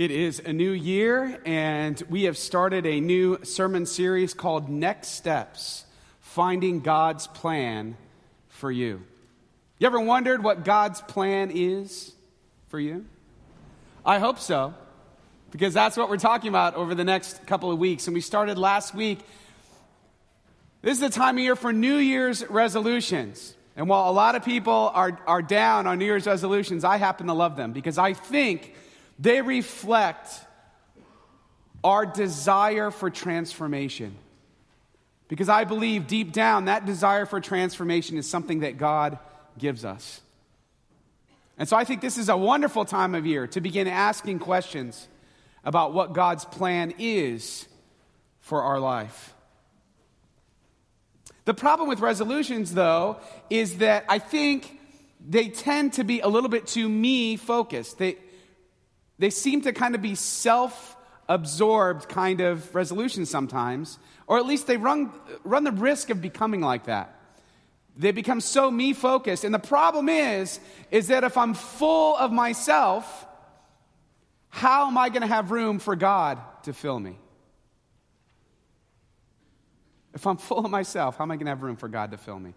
It is a new year, and we have started a new sermon series called Next Steps Finding God's Plan for You. You ever wondered what God's plan is for you? I hope so, because that's what we're talking about over the next couple of weeks. And we started last week. This is the time of year for New Year's resolutions. And while a lot of people are, are down on New Year's resolutions, I happen to love them because I think they reflect our desire for transformation. Because I believe deep down that desire for transformation is something that God gives us. And so I think this is a wonderful time of year to begin asking questions about what God's plan is for our life. The problem with resolutions, though, is that I think they tend to be a little bit too me focused. They, they seem to kind of be self absorbed kind of resolutions sometimes, or at least they run, run the risk of becoming like that. They become so me focused. And the problem is, is that if I'm full of myself, how am I going to have room for God to fill me? If I'm full of myself, how am I going to have room for God to fill me?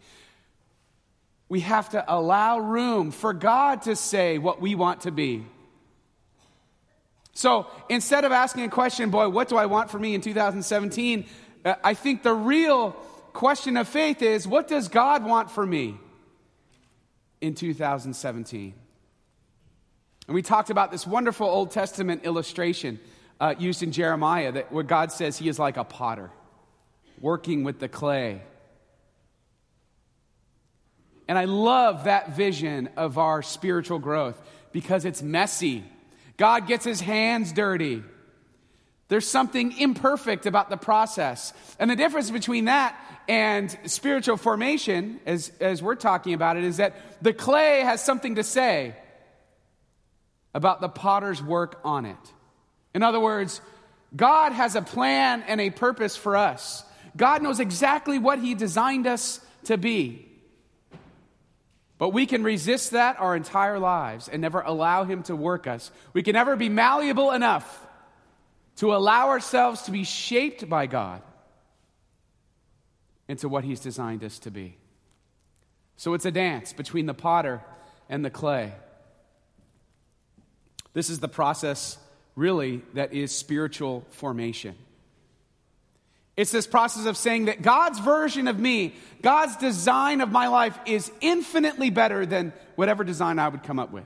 We have to allow room for God to say what we want to be. So instead of asking a question, boy, what do I want for me in 2017? Uh, I think the real question of faith is, what does God want for me in 2017? And we talked about this wonderful Old Testament illustration uh, used in Jeremiah that where God says he is like a potter working with the clay. And I love that vision of our spiritual growth because it's messy. God gets his hands dirty. There's something imperfect about the process. And the difference between that and spiritual formation, as, as we're talking about it, is that the clay has something to say about the potter's work on it. In other words, God has a plan and a purpose for us. God knows exactly what He designed us to be. But we can resist that our entire lives and never allow Him to work us. We can never be malleable enough to allow ourselves to be shaped by God into what He's designed us to be. So it's a dance between the potter and the clay. This is the process, really, that is spiritual formation. It's this process of saying that God's version of me, God's design of my life is infinitely better than whatever design I would come up with.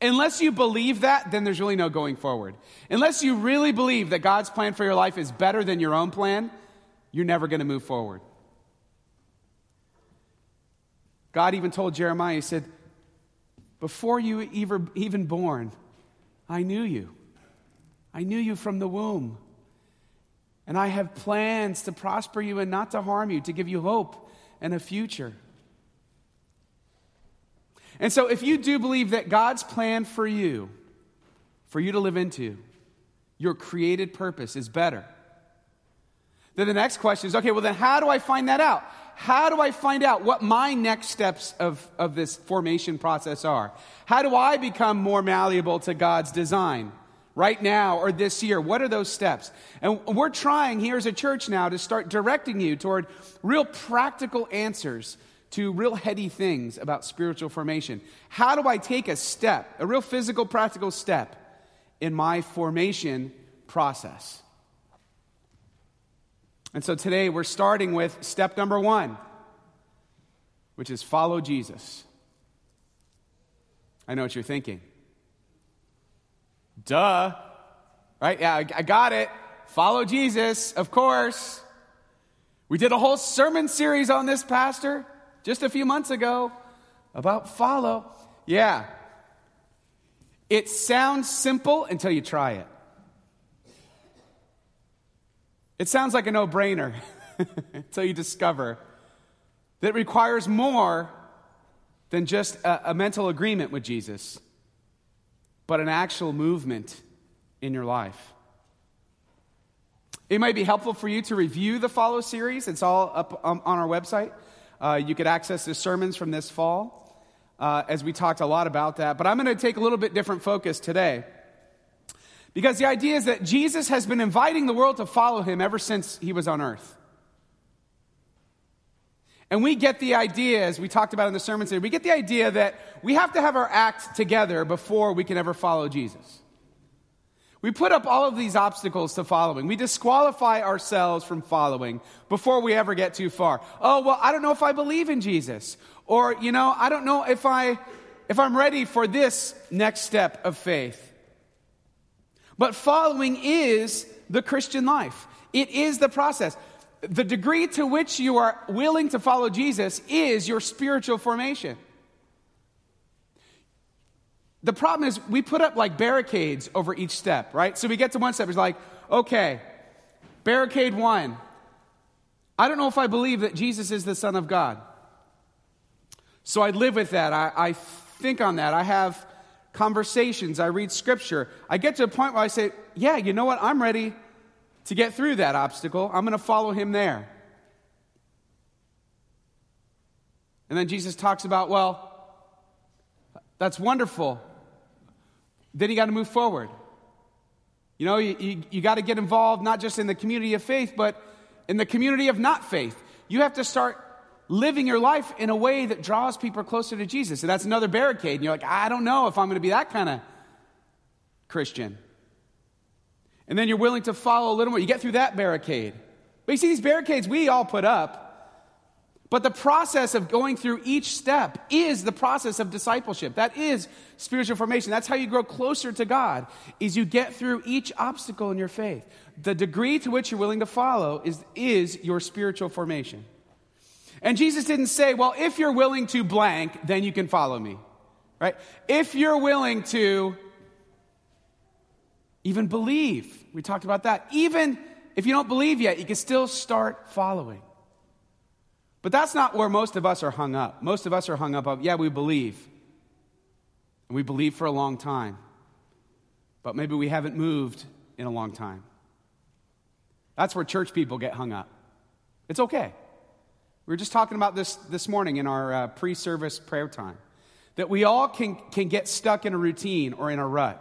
Unless you believe that, then there's really no going forward. Unless you really believe that God's plan for your life is better than your own plan, you're never going to move forward. God even told Jeremiah, He said, Before you were even born, I knew you. I knew you from the womb. And I have plans to prosper you and not to harm you, to give you hope and a future. And so, if you do believe that God's plan for you, for you to live into, your created purpose is better, then the next question is okay, well, then how do I find that out? How do I find out what my next steps of, of this formation process are? How do I become more malleable to God's design? Right now or this year? What are those steps? And we're trying here as a church now to start directing you toward real practical answers to real heady things about spiritual formation. How do I take a step, a real physical, practical step in my formation process? And so today we're starting with step number one, which is follow Jesus. I know what you're thinking. Duh. Right? Yeah, I got it. Follow Jesus, of course. We did a whole sermon series on this, Pastor, just a few months ago about follow. Yeah. It sounds simple until you try it. It sounds like a no brainer until you discover that it requires more than just a, a mental agreement with Jesus but an actual movement in your life. It might be helpful for you to review the Follow series. It's all up on our website. Uh, you could access the sermons from this fall, uh, as we talked a lot about that. But I'm going to take a little bit different focus today. Because the idea is that Jesus has been inviting the world to follow him ever since he was on earth. And we get the idea, as we talked about in the sermon today, we get the idea that we have to have our act together before we can ever follow Jesus. We put up all of these obstacles to following. We disqualify ourselves from following before we ever get too far. Oh, well, I don't know if I believe in Jesus. Or, you know, I don't know if I if I'm ready for this next step of faith. But following is the Christian life, it is the process. The degree to which you are willing to follow Jesus is your spiritual formation. The problem is, we put up like barricades over each step, right? So we get to one step, it's like, okay, barricade one. I don't know if I believe that Jesus is the Son of God. So I live with that. I, I think on that. I have conversations, I read scripture. I get to a point where I say, yeah, you know what? I'm ready to get through that obstacle. I'm going to follow him there. And then Jesus talks about, well, that's wonderful. Then you got to move forward. You know, you, you, you got to get involved not just in the community of faith, but in the community of not faith. You have to start living your life in a way that draws people closer to Jesus. And that's another barricade. And you're like, I don't know if I'm going to be that kind of Christian. And then you're willing to follow a little more. You get through that barricade. But you see, these barricades we all put up. But the process of going through each step is the process of discipleship. That is spiritual formation. That's how you grow closer to God, is you get through each obstacle in your faith. The degree to which you're willing to follow is, is your spiritual formation. And Jesus didn't say, well, if you're willing to blank, then you can follow me. Right? If you're willing to even believe, we talked about that. Even if you don't believe yet, you can still start following. But that's not where most of us are hung up. Most of us are hung up of, yeah, we believe. And we believe for a long time. But maybe we haven't moved in a long time. That's where church people get hung up. It's okay. We were just talking about this this morning in our uh, pre service prayer time that we all can, can get stuck in a routine or in a rut.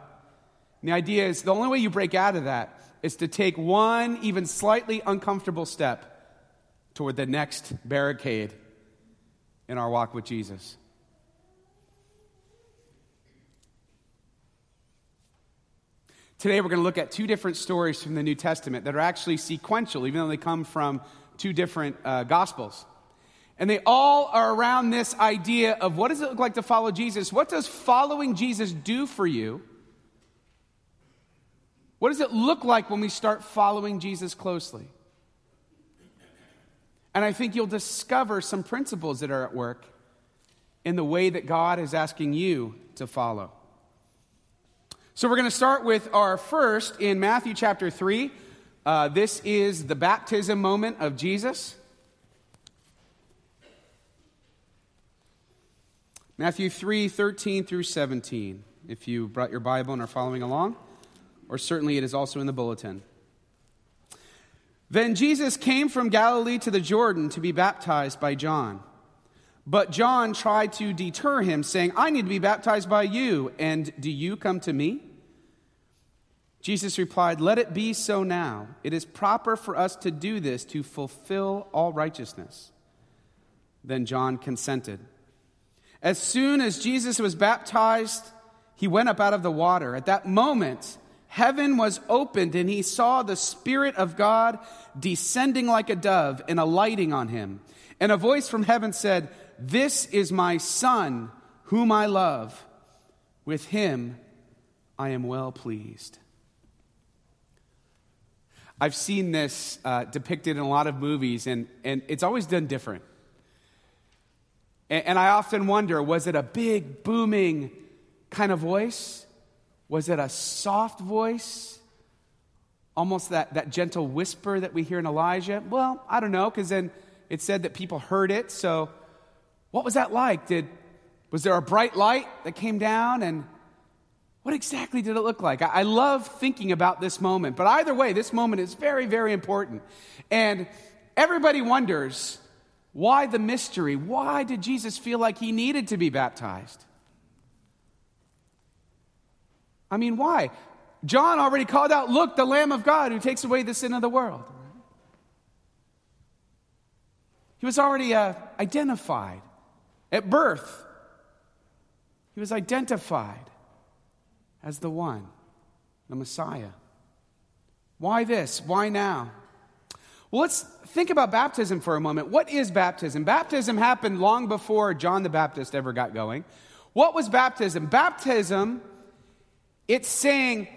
And the idea is the only way you break out of that is to take one even slightly uncomfortable step toward the next barricade in our walk with Jesus. Today, we're going to look at two different stories from the New Testament that are actually sequential, even though they come from two different uh, Gospels. And they all are around this idea of what does it look like to follow Jesus? What does following Jesus do for you? What does it look like when we start following Jesus closely? And I think you'll discover some principles that are at work in the way that God is asking you to follow. So we're going to start with our first in Matthew chapter 3. Uh, this is the baptism moment of Jesus. Matthew 3 13 through 17, if you brought your Bible and are following along, or certainly it is also in the bulletin. Then Jesus came from Galilee to the Jordan to be baptized by John. But John tried to deter him, saying, I need to be baptized by you, and do you come to me? Jesus replied, Let it be so now. It is proper for us to do this to fulfill all righteousness. Then John consented. As soon as Jesus was baptized, he went up out of the water. At that moment, heaven was opened, and he saw the Spirit of God descending like a dove and alighting on him. And a voice from heaven said, This is my Son, whom I love. With him I am well pleased. I've seen this uh, depicted in a lot of movies, and, and it's always done different. And, and I often wonder was it a big, booming kind of voice? Was it a soft voice? Almost that, that gentle whisper that we hear in Elijah? Well, I don't know, because then it said that people heard it. So, what was that like? Did, was there a bright light that came down? And what exactly did it look like? I, I love thinking about this moment. But either way, this moment is very, very important. And everybody wonders why the mystery? Why did Jesus feel like he needed to be baptized? I mean, why? John already called out, Look, the Lamb of God who takes away the sin of the world. He was already uh, identified at birth. He was identified as the one, the Messiah. Why this? Why now? Well, let's think about baptism for a moment. What is baptism? Baptism happened long before John the Baptist ever got going. What was baptism? Baptism, it's saying,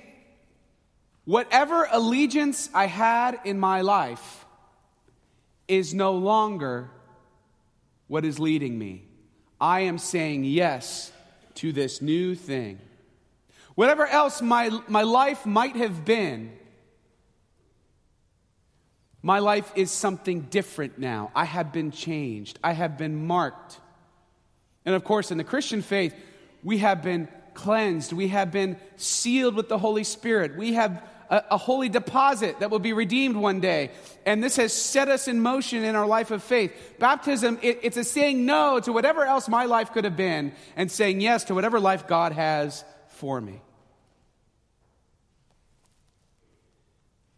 whatever allegiance I had in my life is no longer what is leading me. I am saying yes to this new thing. Whatever else my, my life might have been, my life is something different now. I have been changed, I have been marked. And of course, in the Christian faith, we have been cleansed, we have been sealed with the Holy Spirit, we have a, a, holy deposit that will be redeemed one day. And this has set us in motion in our life of faith. Baptism, it, it's a saying no to whatever else my life could have been and saying yes to whatever life God has for me.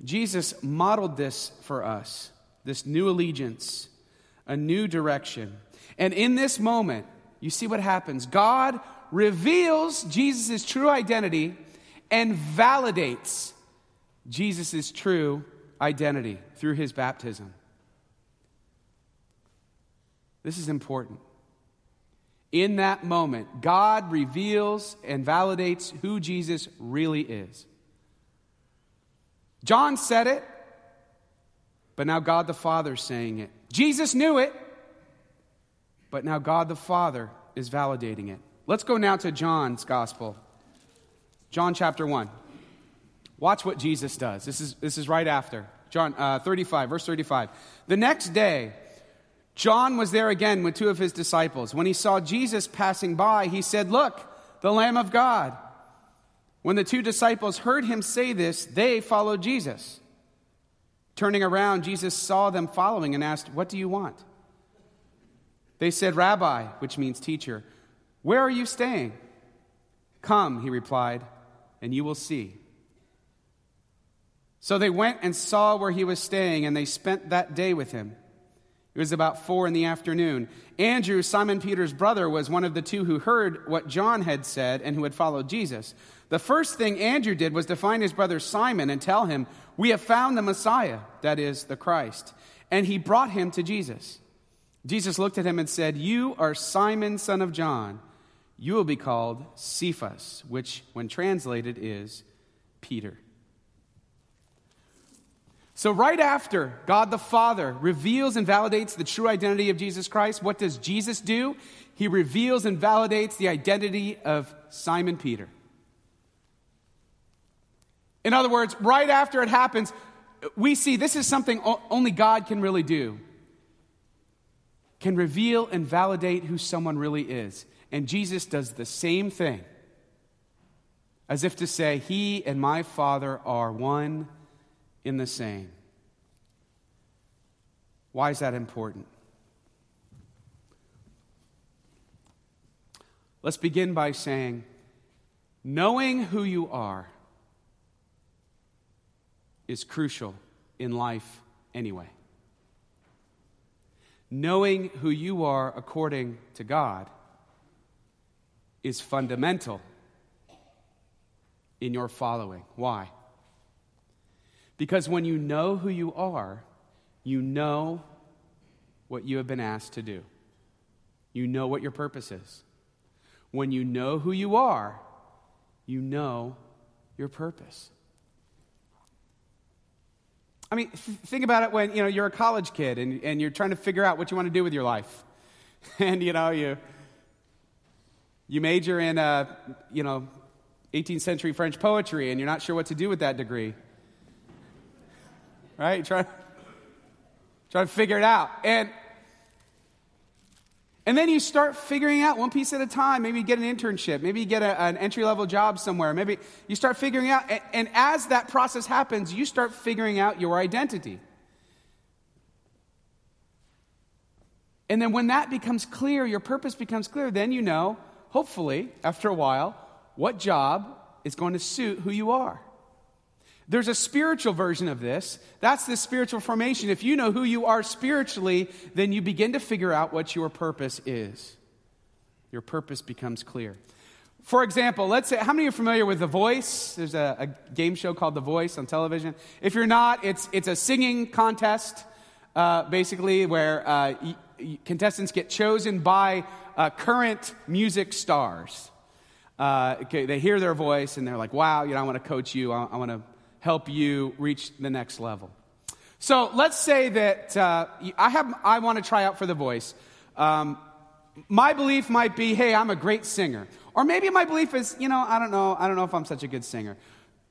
Jesus modeled this for us this new allegiance, a new direction. And in this moment, you see what happens. God reveals Jesus' true identity and validates Jesus' true identity through his baptism. This is important. In that moment, God reveals and validates who Jesus really is. John said it, but now God the Father is saying it. Jesus knew it, but now God the Father is validating it. Let's go now to John's Gospel. John chapter 1. Watch what Jesus does. This is, this is right after. John uh, 35, verse 35. The next day, John was there again with two of his disciples. When he saw Jesus passing by, he said, Look, the Lamb of God. When the two disciples heard him say this, they followed Jesus. Turning around, Jesus saw them following and asked, What do you want? They said, Rabbi, which means teacher, where are you staying? Come, he replied, and you will see. So they went and saw where he was staying, and they spent that day with him. It was about four in the afternoon. Andrew, Simon Peter's brother, was one of the two who heard what John had said and who had followed Jesus. The first thing Andrew did was to find his brother Simon and tell him, We have found the Messiah, that is, the Christ. And he brought him to Jesus. Jesus looked at him and said, You are Simon, son of John. You will be called Cephas, which, when translated, is Peter. So, right after God the Father reveals and validates the true identity of Jesus Christ, what does Jesus do? He reveals and validates the identity of Simon Peter. In other words, right after it happens, we see this is something only God can really do. Can reveal and validate who someone really is. And Jesus does the same thing. As if to say, He and my Father are one in the same. Why is that important? Let's begin by saying, knowing who you are is crucial in life anyway. Knowing who you are according to God is fundamental in your following. Why? Because when you know who you are, you know what you have been asked to do. You know what your purpose is. When you know who you are, you know your purpose. I mean, th- think about it when you know you're a college kid and, and you're trying to figure out what you want to do with your life, and you know you you major in uh, you know 18th century French poetry, and you're not sure what to do with that degree, right? Try try to figure it out, and and then you start figuring out one piece at a time. Maybe you get an internship. Maybe you get a, an entry level job somewhere. Maybe you start figuring out. And, and as that process happens, you start figuring out your identity. And then when that becomes clear, your purpose becomes clear, then you know, hopefully, after a while, what job is going to suit who you are. There's a spiritual version of this. That's the spiritual formation. If you know who you are spiritually, then you begin to figure out what your purpose is. Your purpose becomes clear. For example, let's say, how many are familiar with The Voice? There's a, a game show called The Voice on television. If you're not, it's, it's a singing contest, uh, basically, where uh, contestants get chosen by uh, current music stars. Uh, okay, they hear their voice and they're like, wow, you know, I want to coach you, I, I want to help you reach the next level. So let's say that uh, I, have, I want to try out for The Voice. Um, my belief might be, hey, I'm a great singer. Or maybe my belief is, you know, I don't know, I don't know if I'm such a good singer.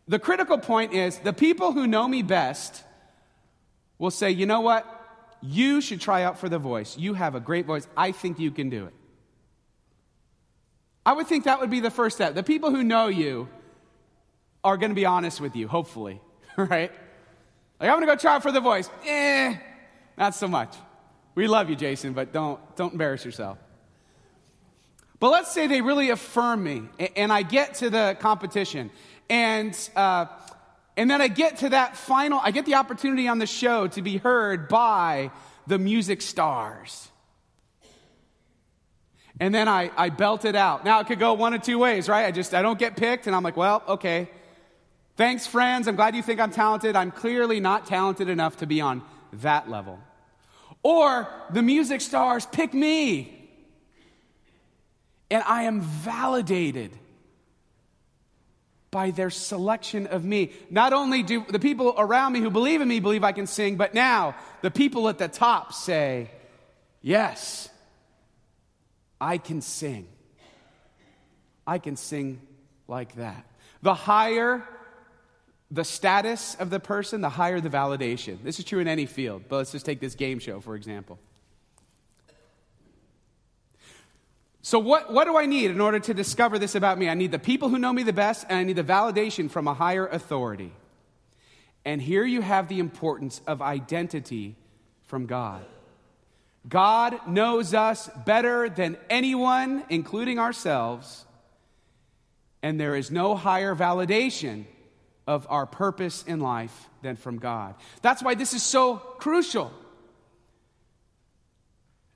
The critical point is the people who know me best will say, you know what? You should try out for the voice. You have a great voice. I think you can do it. I would think that would be the first step. The people who know you are going to be honest with you, hopefully, right? Like, I'm going to go try out for the voice. Eh, not so much. We love you, Jason, but don't, don't embarrass yourself. But let's say they really affirm me, and I get to the competition, and uh, and then I get to that final. I get the opportunity on the show to be heard by the music stars. And then I, I belt it out. Now it could go one of two ways, right? I just I don't get picked, and I'm like, well, okay. Thanks, friends. I'm glad you think I'm talented. I'm clearly not talented enough to be on that level. Or the music stars pick me and I am validated by their selection of me. Not only do the people around me who believe in me believe I can sing, but now the people at the top say, Yes, I can sing. I can sing like that. The higher the status of the person, the higher the validation. This is true in any field, but let's just take this game show, for example. So, what, what do I need in order to discover this about me? I need the people who know me the best, and I need the validation from a higher authority. And here you have the importance of identity from God. God knows us better than anyone, including ourselves, and there is no higher validation of our purpose in life than from God. That's why this is so crucial.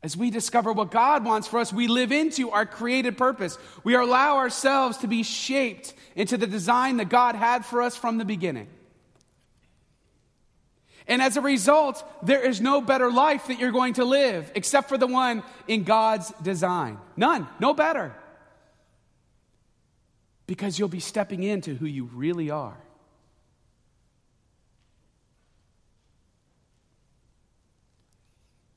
As we discover what God wants for us, we live into our created purpose. We allow ourselves to be shaped into the design that God had for us from the beginning. And as a result, there is no better life that you're going to live except for the one in God's design. None, no better. Because you'll be stepping into who you really are.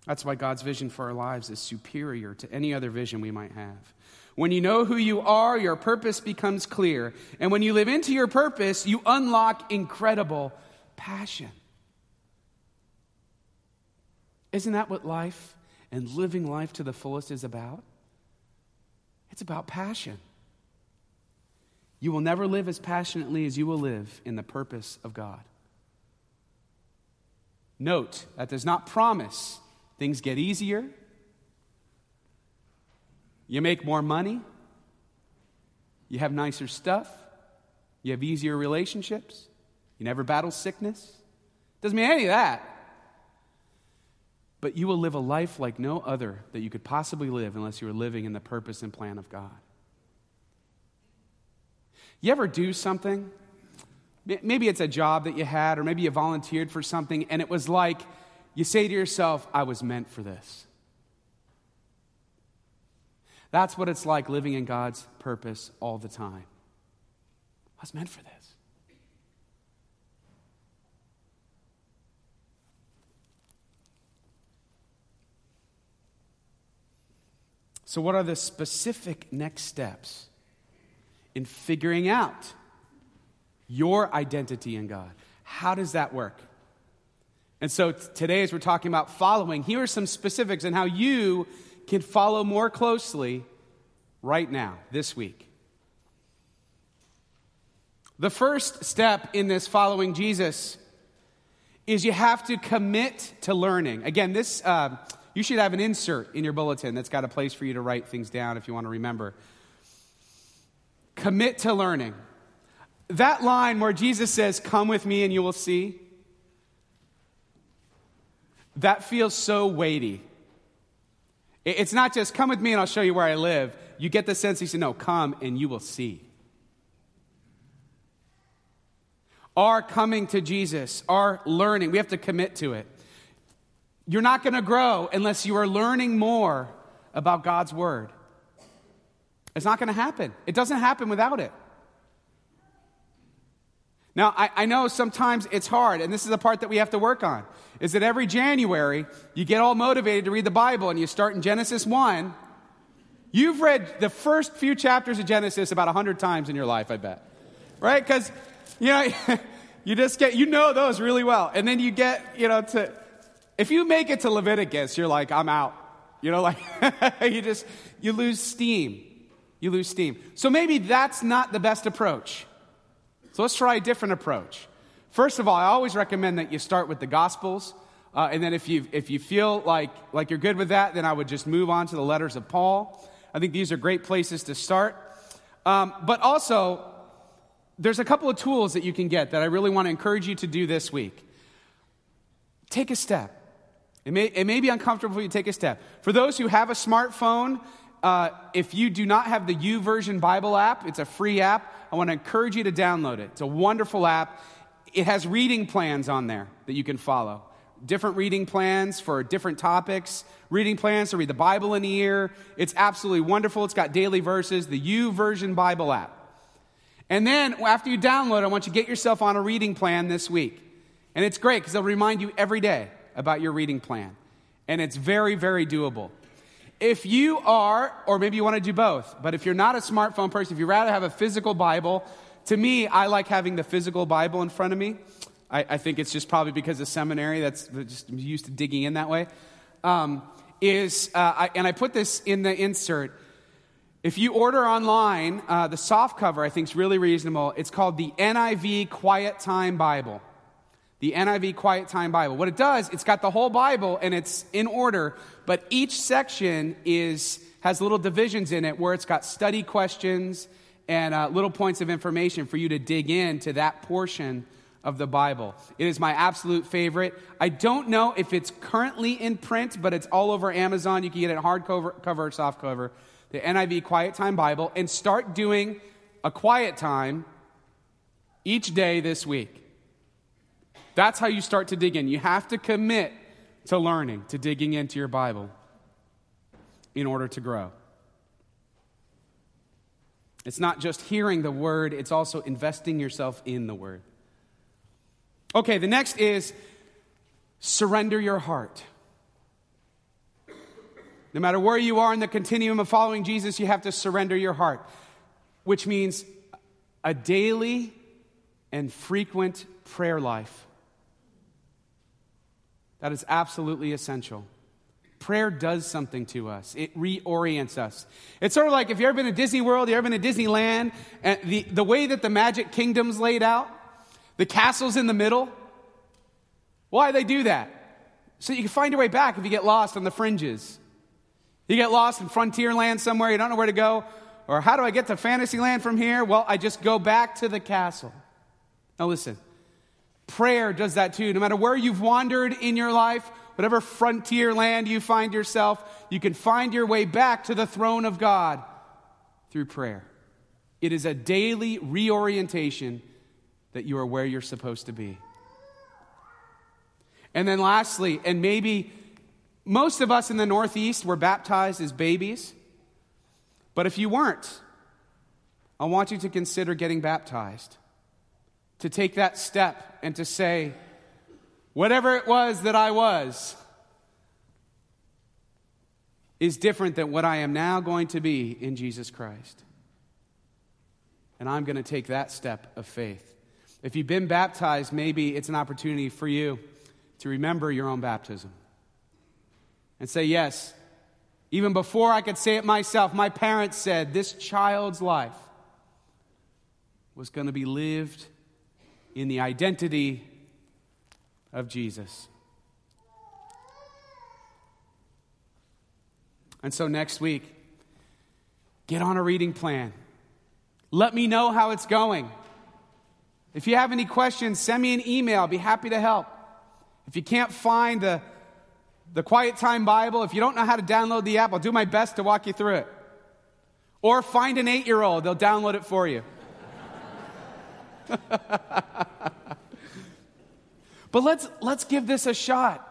That's why God's vision for our lives is superior to any other vision we might have. When you know who you are, your purpose becomes clear. And when you live into your purpose, you unlock incredible passion. Isn't that what life and living life to the fullest is about? It's about passion. You will never live as passionately as you will live in the purpose of God. Note, that does not promise Things get easier. You make more money. You have nicer stuff. You have easier relationships. You never battle sickness. Doesn't mean any of that. But you will live a life like no other that you could possibly live unless you were living in the purpose and plan of God. You ever do something? Maybe it's a job that you had, or maybe you volunteered for something, and it was like you say to yourself, I was meant for this. That's what it's like living in God's purpose all the time. I was meant for this. So, what are the specific next steps in figuring out your identity in God? How does that work? And so t- today, as we're talking about following, here are some specifics on how you can follow more closely right now, this week. The first step in this following Jesus is you have to commit to learning. Again, this uh, you should have an insert in your bulletin that's got a place for you to write things down if you want to remember. Commit to learning. that line where Jesus says, Come with me and you will see, that feels so weighty. It's not just come with me and I'll show you where I live. You get the sense he said, No, come and you will see. Our coming to Jesus, our learning, we have to commit to it. You're not going to grow unless you are learning more about God's Word. It's not going to happen. It doesn't happen without it. Now, I, I, know sometimes it's hard, and this is the part that we have to work on, is that every January you get all motivated to read the Bible and you start in Genesis 1. You've read the first few chapters of Genesis about 100 times in your life, I bet. Right? Because, you know, you just get, you know those really well. And then you get, you know, to, if you make it to Leviticus, you're like, I'm out. You know, like, you just, you lose steam. You lose steam. So maybe that's not the best approach. So let's try a different approach. First of all, I always recommend that you start with the Gospels. Uh, and then if you, if you feel like, like you're good with that, then I would just move on to the letters of Paul. I think these are great places to start. Um, but also, there's a couple of tools that you can get that I really want to encourage you to do this week. Take a step. It may, it may be uncomfortable for you to take a step. For those who have a smartphone, uh, if you do not have the YouVersion Bible app, it's a free app. I want to encourage you to download it. It's a wonderful app. It has reading plans on there that you can follow. Different reading plans for different topics, reading plans to read the Bible in a year. It's absolutely wonderful. It's got daily verses, the YouVersion Bible app. And then after you download I want you to get yourself on a reading plan this week. And it's great because it'll remind you every day about your reading plan. And it's very, very doable. If you are, or maybe you want to do both, but if you're not a smartphone person, if you rather have a physical Bible, to me, I like having the physical Bible in front of me. I, I think it's just probably because of seminary, that's just used to digging in that way. Um, is, uh, I, and I put this in the insert. If you order online, uh, the soft cover I think is really reasonable. It's called the NIV Quiet Time Bible the NIV Quiet Time Bible. What it does, it's got the whole Bible and it's in order, but each section is has little divisions in it where it's got study questions and uh, little points of information for you to dig into that portion of the Bible. It is my absolute favorite. I don't know if it's currently in print, but it's all over Amazon. You can get it hardcover, cover, soft cover. The NIV Quiet Time Bible, and start doing a quiet time each day this week. That's how you start to dig in. You have to commit to learning, to digging into your Bible in order to grow. It's not just hearing the word, it's also investing yourself in the word. Okay, the next is surrender your heart. No matter where you are in the continuum of following Jesus, you have to surrender your heart, which means a daily and frequent prayer life. That is absolutely essential. Prayer does something to us. It reorients us. It's sort of like if you've ever been to Disney World, you've ever been to Disneyland, and the, the way that the Magic Kingdom's laid out, the castle's in the middle. Why do they do that? So you can find your way back if you get lost on the fringes. You get lost in Frontierland somewhere, you don't know where to go, or how do I get to Fantasyland from here? Well, I just go back to the castle. Now listen, Prayer does that too. No matter where you've wandered in your life, whatever frontier land you find yourself, you can find your way back to the throne of God through prayer. It is a daily reorientation that you are where you're supposed to be. And then, lastly, and maybe most of us in the Northeast were baptized as babies, but if you weren't, I want you to consider getting baptized to take that step and to say, whatever it was that I was is different than what I am now going to be in Jesus Christ. And I'm going to take that step of faith. If you've been baptized, maybe it's an opportunity for you to remember your own baptism and say, Yes, even before I could say it myself, my parents said this child's life was going to be lived in the identity of Jesus. And so next week, get on a reading plan. Let me know how it's going. If you have any questions, send me an email. I'll be happy to help. If you can't find the, the Quiet Time Bible, if you don't know how to download the app, I'll do my best to walk you through it. Or find an eight year old, they'll download it for you. But let's, let's give this a shot.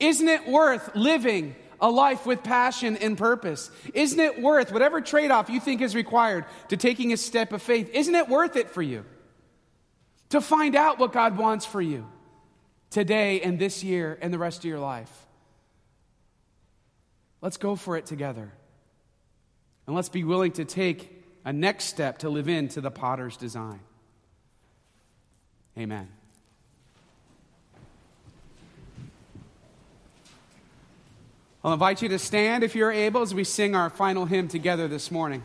Isn't it worth living a life with passion and purpose? Isn't it worth whatever trade off you think is required to taking a step of faith? Isn't it worth it for you to find out what God wants for you today and this year and the rest of your life? Let's go for it together. And let's be willing to take a next step to live into the potter's design. Amen. I'll invite you to stand if you're able as we sing our final hymn together this morning.